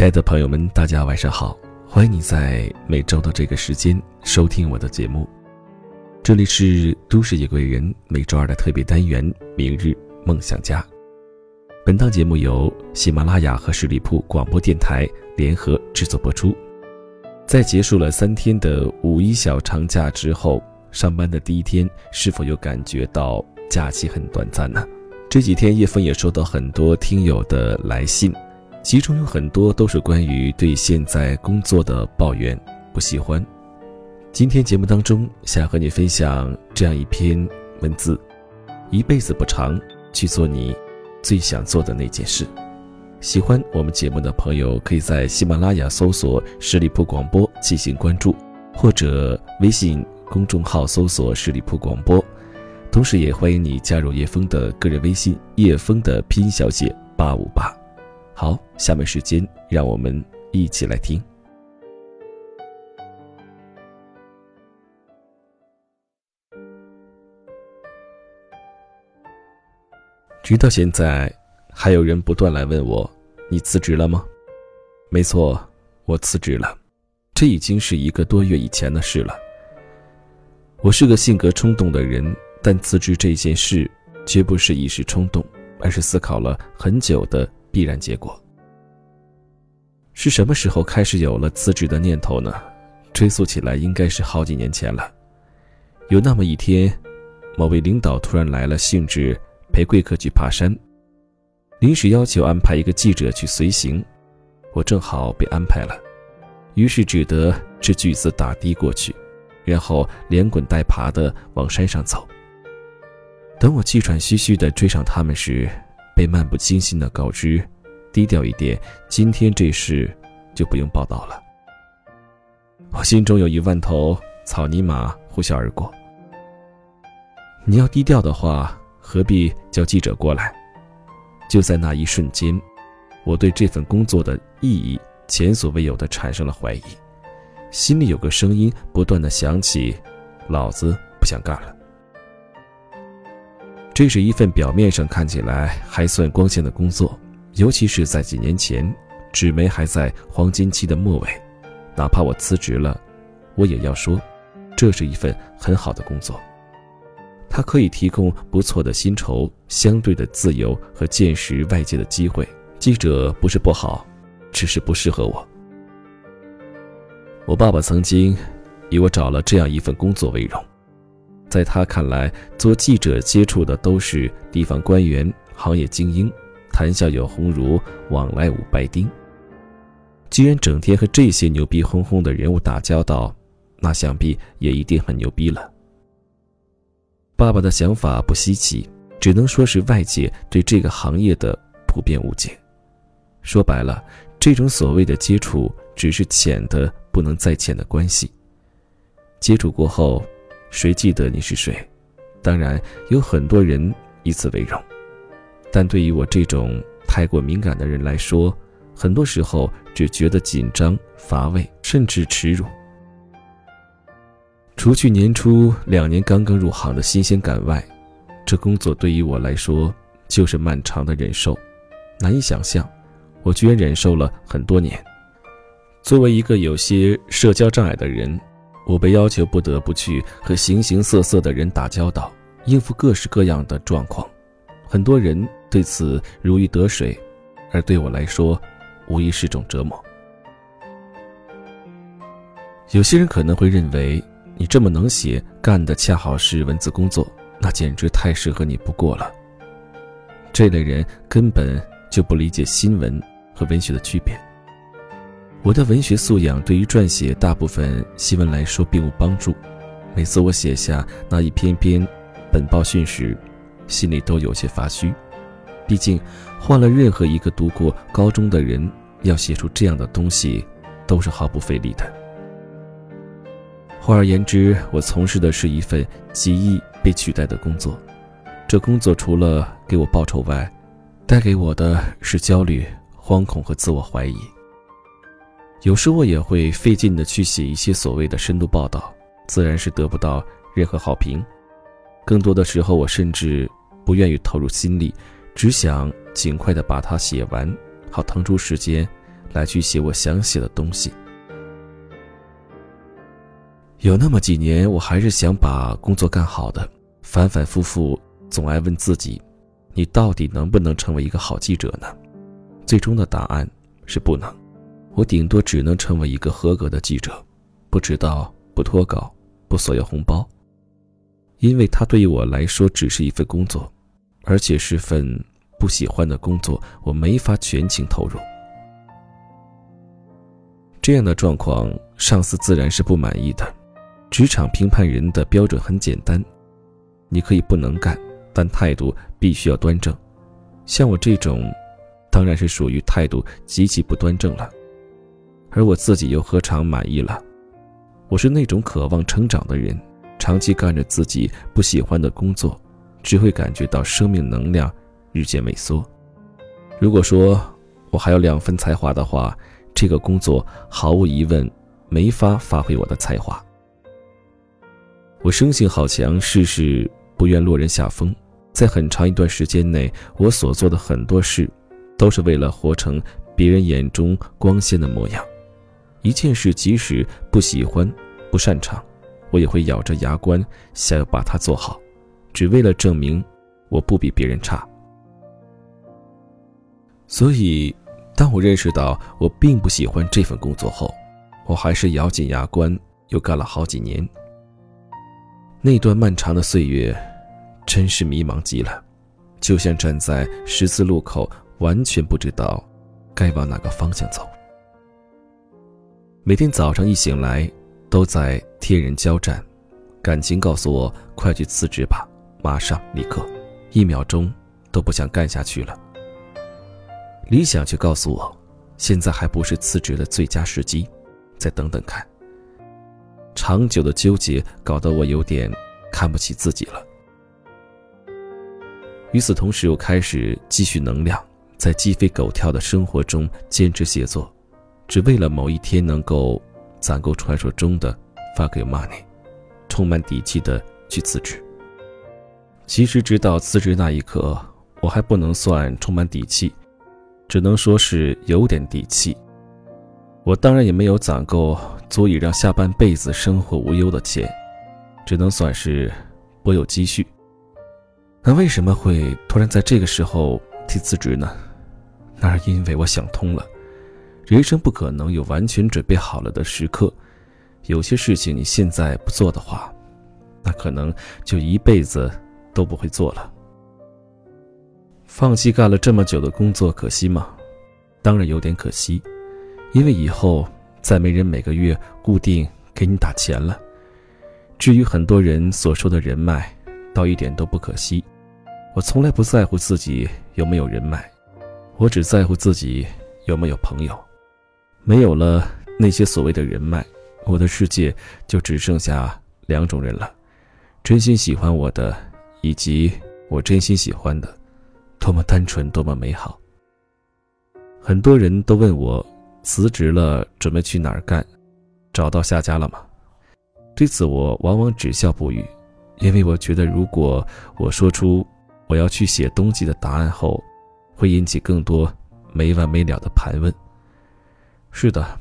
亲爱的朋友们，大家晚上好！欢迎你在每周的这个时间收听我的节目。这里是都市夜归人每周二的特别单元《明日梦想家》。本档节目由喜马拉雅和十里铺广播电台联合制作播出。在结束了三天的五一小长假之后，上班的第一天，是否有感觉到假期很短暂呢？这几天叶枫也收到很多听友的来信。其中有很多都是关于对现在工作的抱怨、不喜欢。今天节目当中，想和你分享这样一篇文字：一辈子不长，去做你最想做的那件事。喜欢我们节目的朋友，可以在喜马拉雅搜索“十里铺广播”进行关注，或者微信公众号搜索“十里铺广播”。同时，也欢迎你加入叶枫的个人微信“叶枫的拼音小写八五八”。好，下面时间让我们一起来听。直到现在，还有人不断来问我：“你辞职了吗？”没错，我辞职了，这已经是一个多月以前的事了。我是个性格冲动的人，但辞职这件事绝不是一时冲动，而是思考了很久的。必然结果是什么时候开始有了辞职的念头呢？追溯起来，应该是好几年前了。有那么一天，某位领导突然来了兴致，陪贵客去爬山，临时要求安排一个记者去随行，我正好被安排了，于是只得掷句子打的过去，然后连滚带爬的往山上走。等我气喘吁吁的追上他们时，被漫不经心的告知，低调一点，今天这事就不用报道了。我心中有一万头草泥马呼啸而过。你要低调的话，何必叫记者过来？就在那一瞬间，我对这份工作的意义前所未有的产生了怀疑，心里有个声音不断的响起：老子不想干了。这是一份表面上看起来还算光鲜的工作，尤其是在几年前，纸媒还在黄金期的末尾。哪怕我辞职了，我也要说，这是一份很好的工作。它可以提供不错的薪酬、相对的自由和见识外界的机会。记者不是不好，只是不适合我。我爸爸曾经以我找了这样一份工作为荣。在他看来，做记者接触的都是地方官员、行业精英，谈笑有鸿儒，往来无白丁。既然整天和这些牛逼哄哄的人物打交道，那想必也一定很牛逼了。爸爸的想法不稀奇，只能说是外界对这个行业的普遍误解。说白了，这种所谓的接触，只是浅的不能再浅的关系。接触过后。谁记得你是谁？当然有很多人以此为荣，但对于我这种太过敏感的人来说，很多时候只觉得紧张、乏味，甚至耻辱。除去年初两年刚刚入行的新鲜感外，这工作对于我来说就是漫长的忍受。难以想象，我居然忍受了很多年。作为一个有些社交障碍的人。我被要求不得不去和形形色色的人打交道，应付各式各样的状况，很多人对此如鱼得水，而对我来说，无疑是种折磨。有些人可能会认为，你这么能写，干的恰好是文字工作，那简直太适合你不过了。这类人根本就不理解新闻和文学的区别。我的文学素养对于撰写大部分新闻来说并无帮助。每次我写下那一篇篇本报讯时，心里都有些发虚。毕竟，换了任何一个读过高中的人，要写出这样的东西，都是毫不费力的。换而言之，我从事的是一份极易被取代的工作。这工作除了给我报酬外，带给我的是焦虑、惶恐和自我怀疑。有时我也会费劲的去写一些所谓的深度报道，自然是得不到任何好评。更多的时候，我甚至不愿意投入心力，只想尽快的把它写完，好腾出时间来去写我想写的东西。有那么几年，我还是想把工作干好的，反反复复总爱问自己：你到底能不能成为一个好记者呢？最终的答案是不能。我顶多只能成为一个合格的记者，不迟到，不脱稿，不索要红包，因为它对于我来说只是一份工作，而且是份不喜欢的工作，我没法全情投入。这样的状况，上司自然是不满意的。职场评判人的标准很简单，你可以不能干，但态度必须要端正。像我这种，当然是属于态度极其不端正了。而我自己又何尝满意了？我是那种渴望成长的人，长期干着自己不喜欢的工作，只会感觉到生命能量日渐萎缩。如果说我还有两分才华的话，这个工作毫无疑问没法发挥我的才华。我生性好强，事事不愿落人下风。在很长一段时间内，我所做的很多事，都是为了活成别人眼中光鲜的模样。一件事即使不喜欢、不擅长，我也会咬着牙关想要把它做好，只为了证明我不比别人差。所以，当我认识到我并不喜欢这份工作后，我还是咬紧牙关又干了好几年。那段漫长的岁月，真是迷茫极了，就像站在十字路口，完全不知道该往哪个方向走。每天早上一醒来，都在天人交战，感情告诉我快去辞职吧，马上立刻，一秒钟都不想干下去了。理想却告诉我，现在还不是辞职的最佳时机，再等等看。长久的纠结搞得我有点看不起自己了。与此同时，又开始积蓄能量，在鸡飞狗跳的生活中坚持写作，只为了某一天能够攒够传说中的 “fuck your money”，充满底气的去辞职。其实，直到辞职那一刻，我还不能算充满底气，只能说是有点底气。我当然也没有攒够。足以让下半辈子生活无忧的钱，只能算是我有积蓄。那为什么会突然在这个时候提辞职呢？那是因为我想通了，人生不可能有完全准备好了的时刻。有些事情你现在不做的话，那可能就一辈子都不会做了。放弃干了这么久的工作，可惜吗？当然有点可惜，因为以后。再没人每个月固定给你打钱了。至于很多人所说的人脉，倒一点都不可惜。我从来不在乎自己有没有人脉，我只在乎自己有没有朋友。没有了那些所谓的人脉，我的世界就只剩下两种人了：真心喜欢我的，以及我真心喜欢的。多么单纯，多么美好。很多人都问我。辞职了，准备去哪儿干？找到下家了吗？对此，我往往只笑不语，因为我觉得，如果我说出我要去写东西的答案后，会引起更多没完没了的盘问。是的，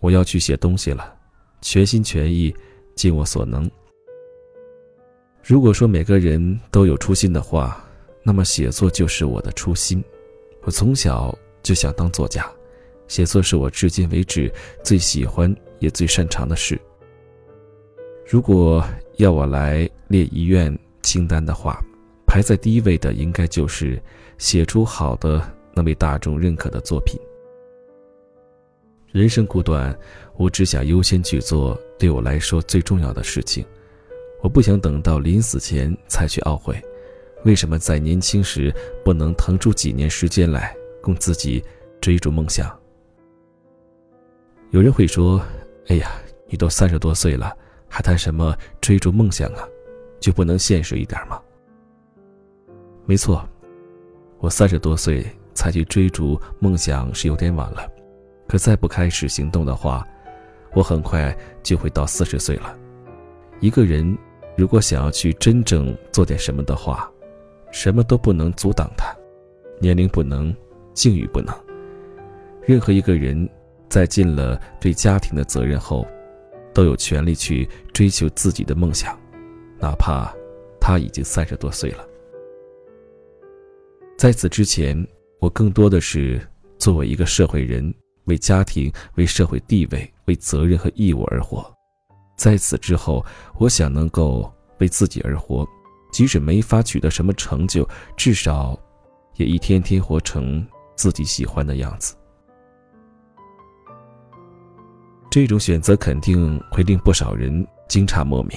我要去写东西了，全心全意，尽我所能。如果说每个人都有初心的话，那么写作就是我的初心。我从小就想当作家。写作是我至今为止最喜欢也最擅长的事。如果要我来列遗愿清单的话，排在第一位的应该就是写出好的、能被大众认可的作品。人生苦短，我只想优先去做对我来说最重要的事情。我不想等到临死前才去懊悔，为什么在年轻时不能腾出几年时间来供自己追逐梦想。有人会说：“哎呀，你都三十多岁了，还谈什么追逐梦想啊？就不能现实一点吗？”没错，我三十多岁才去追逐梦想是有点晚了。可再不开始行动的话，我很快就会到四十岁了。一个人如果想要去真正做点什么的话，什么都不能阻挡他，年龄不能，境遇不能。任何一个人在尽了对家庭的责任后，都有权利去追求自己的梦想，哪怕他已经三十多岁了。在此之前，我更多的是作为一个社会人，为家庭、为社会地位、为责任和义务而活。在此之后，我想能够为自己而活，即使没法取得什么成就，至少也一天天活成自己喜欢的样子。这种选择肯定会令不少人惊诧莫名，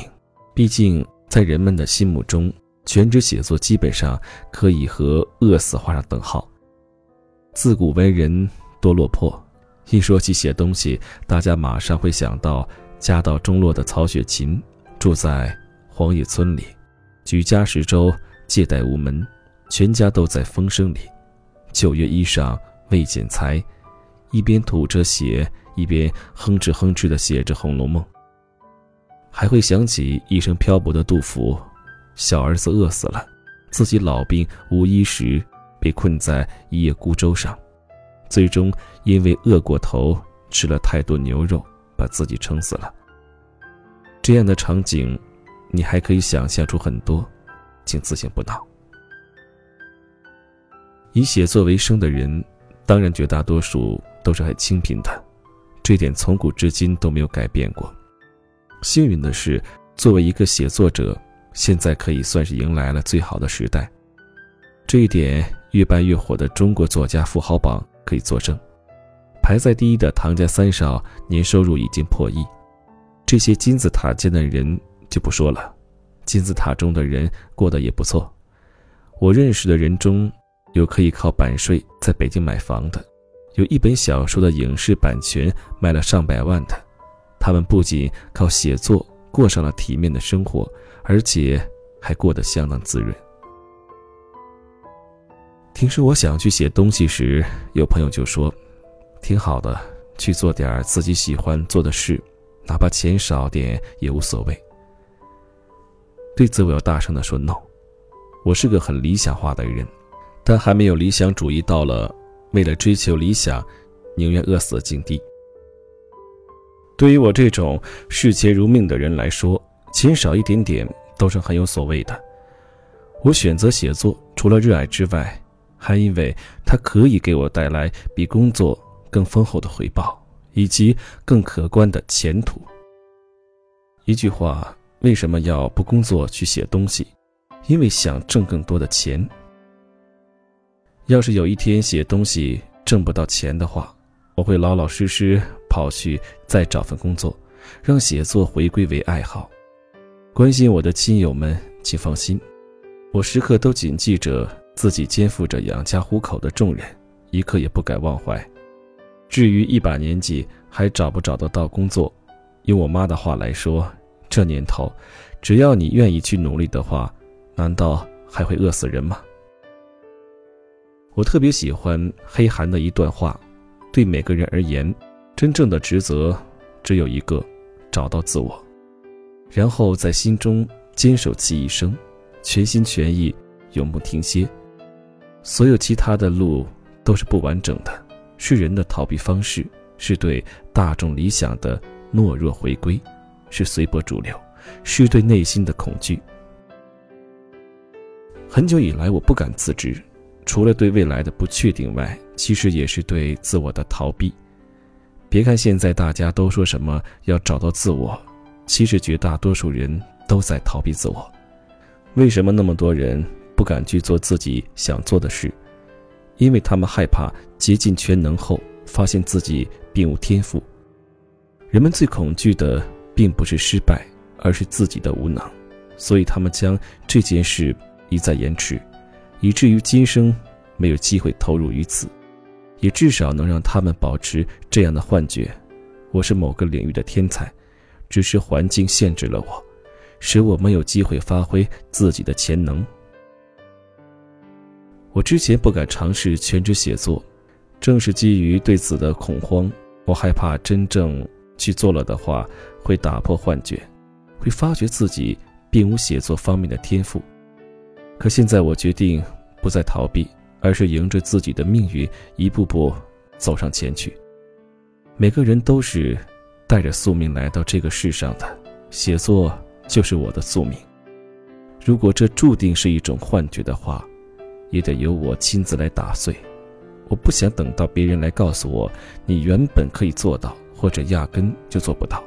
毕竟在人们的心目中。全职写作基本上可以和饿死画上等号。自古为人多落魄，一说起写东西，大家马上会想到家道中落的曹雪芹，住在荒野村里，举家十周，借贷无门，全家都在风声里，九月衣裳未剪裁，一边吐着血，一边哼哧哼哧地写着《红楼梦》。还会想起一生漂泊的杜甫。小儿子饿死了，自己老病无衣时，被困在一叶孤舟上，最终因为饿过头，吃了太多牛肉，把自己撑死了。这样的场景，你还可以想象出很多，请自行不恼。以写作为生的人，当然绝大多数都是很清贫的，这点从古至今都没有改变过。幸运的是，作为一个写作者。现在可以算是迎来了最好的时代，这一点越办越火的中国作家富豪榜可以作证。排在第一的唐家三少年收入已经破亿，这些金字塔尖的人就不说了，金字塔中的人过得也不错。我认识的人中有可以靠版税在北京买房的，有一本小说的影视版权卖了上百万的，他们不仅靠写作过上了体面的生活。而且还过得相当滋润。平时我想去写东西时，有朋友就说：“挺好的，去做点自己喜欢做的事，哪怕钱少点也无所谓。”对此，我要大声的说 “no”。我是个很理想化的人，但还没有理想主义到了为了追求理想宁愿饿死的境地。对于我这种视钱如命的人来说，钱少一点点都是很有所谓的。我选择写作，除了热爱之外，还因为它可以给我带来比工作更丰厚的回报，以及更可观的前途。一句话，为什么要不工作去写东西？因为想挣更多的钱。要是有一天写东西挣不到钱的话，我会老老实实跑去再找份工作，让写作回归为爱好。关心我的亲友们，请放心，我时刻都谨记着自己肩负着养家糊口的重任，一刻也不敢忘怀。至于一把年纪还找不找得到工作，用我妈的话来说，这年头，只要你愿意去努力的话，难道还会饿死人吗？我特别喜欢黑寒的一段话：对每个人而言，真正的职责只有一个，找到自我。然后在心中坚守其一生，全心全意，永不停歇。所有其他的路都是不完整的，是人的逃避方式，是对大众理想的懦弱回归，是随波逐流，是对内心的恐惧。很久以来，我不敢辞职，除了对未来的不确定外，其实也是对自我的逃避。别看现在大家都说什么要找到自我。其实绝大多数人都在逃避自我。为什么那么多人不敢去做自己想做的事？因为他们害怕竭尽全能后发现自己并无天赋。人们最恐惧的并不是失败，而是自己的无能，所以他们将这件事一再延迟，以至于今生没有机会投入于此，也至少能让他们保持这样的幻觉：我是某个领域的天才。只是环境限制了我，使我没有机会发挥自己的潜能。我之前不敢尝试全职写作，正是基于对此的恐慌。我害怕真正去做了的话，会打破幻觉，会发觉自己并无写作方面的天赋。可现在我决定不再逃避，而是迎着自己的命运，一步步走上前去。每个人都是带着宿命来到这个世上的，写作就是我的宿命。如果这注定是一种幻觉的话，也得由我亲自来打碎。我不想等到别人来告诉我，你原本可以做到，或者压根就做不到。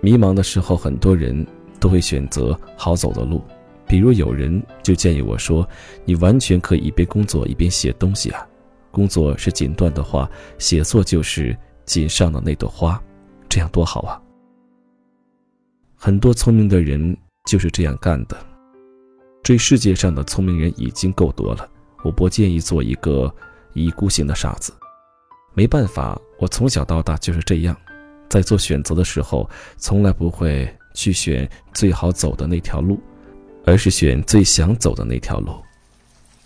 迷茫的时候，很多人都会选择好走的路，比如有人就建议我说：“你完全可以一边工作一边写东西啊，工作是锦缎的花，写作就是锦上的那朵花，这样多好啊！”很多聪明的人就是这样干的。这世界上的聪明人已经够多了。我不建议做一个一孤型的傻子。没办法，我从小到大就是这样，在做选择的时候，从来不会去选最好走的那条路，而是选最想走的那条路。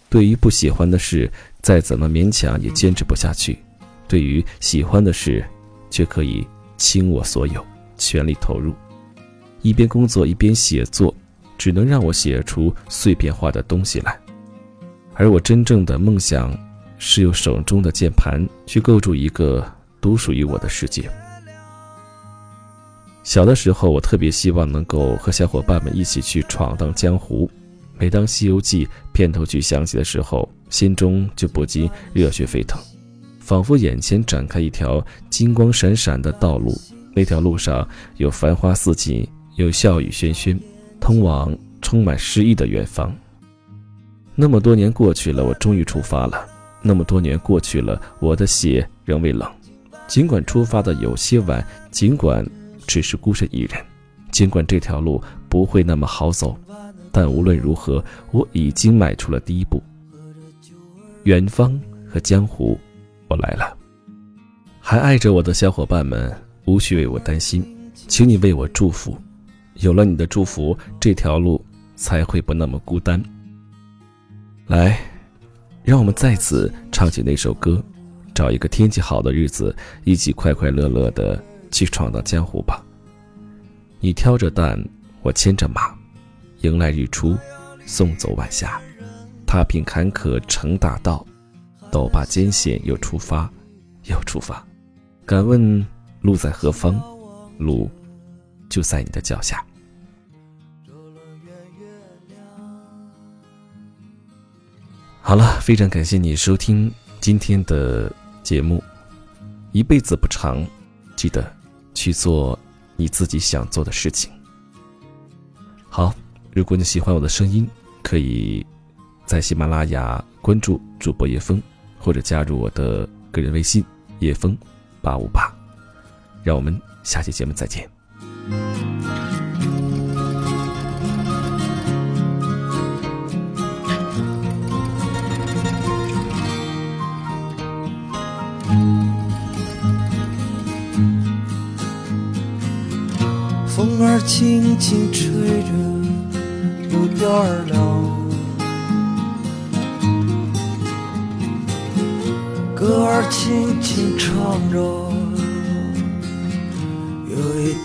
对于不喜欢的事，再怎么勉强也坚持不下去；对于喜欢的事，却可以倾我所有，全力投入。一边工作一边写作，只能让我写出碎片化的东西来。而我真正的梦想，是用手中的键盘去构筑一个独属于我的世界。小的时候，我特别希望能够和小伙伴们一起去闯荡江湖。每当《西游记》片头曲响起的时候，心中就不禁热血沸腾，仿佛眼前展开一条金光闪闪的道路。那条路上有繁花似锦，有笑语喧喧，通往充满诗意的远方。那么多年过去了，我终于出发了。那么多年过去了，我的血仍未冷。尽管出发的有些晚，尽管只是孤身一人，尽管这条路不会那么好走，但无论如何，我已经迈出了第一步。远方和江湖，我来了。还爱着我的小伙伴们，无需为我担心，请你为我祝福。有了你的祝福，这条路才会不那么孤单。来，让我们再次唱起那首歌，找一个天气好的日子，一起快快乐乐的去闯荡江湖吧。你挑着担，我牵着马，迎来日出，送走晚霞，踏平坎坷成大道，斗罢艰险又出发，又出发。敢问路在何方？路就在你的脚下。好了，非常感谢你收听今天的节目。一辈子不长，记得去做你自己想做的事情。好，如果你喜欢我的声音，可以在喜马拉雅关注主播叶峰，或者加入我的个人微信叶峰八五八。让我们下期节目再见。风儿轻轻吹着，有点儿凉。歌儿轻轻唱着，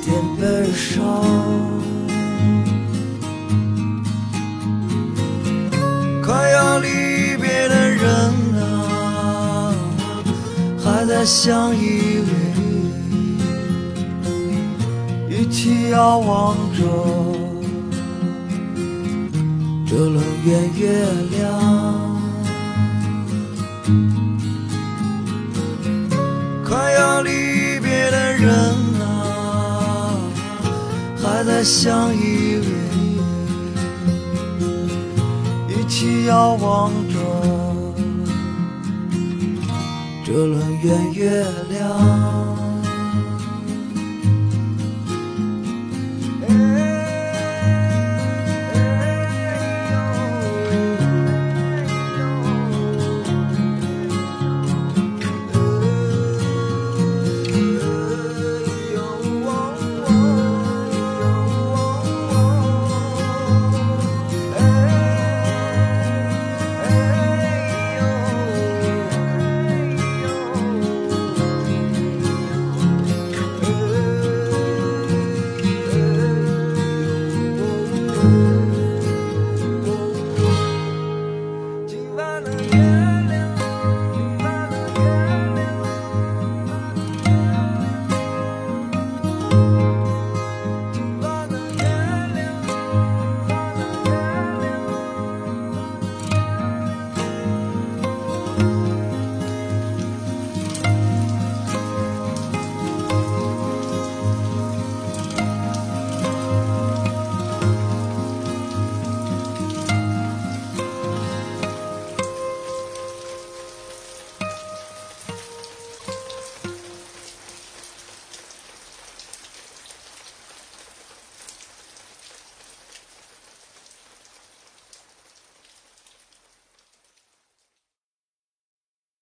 点悲伤。快要离别的人啊，还在相依偎。一起遥望着这轮圆月亮，快要离别的人，相依偎，一起遥望着这轮圆月亮。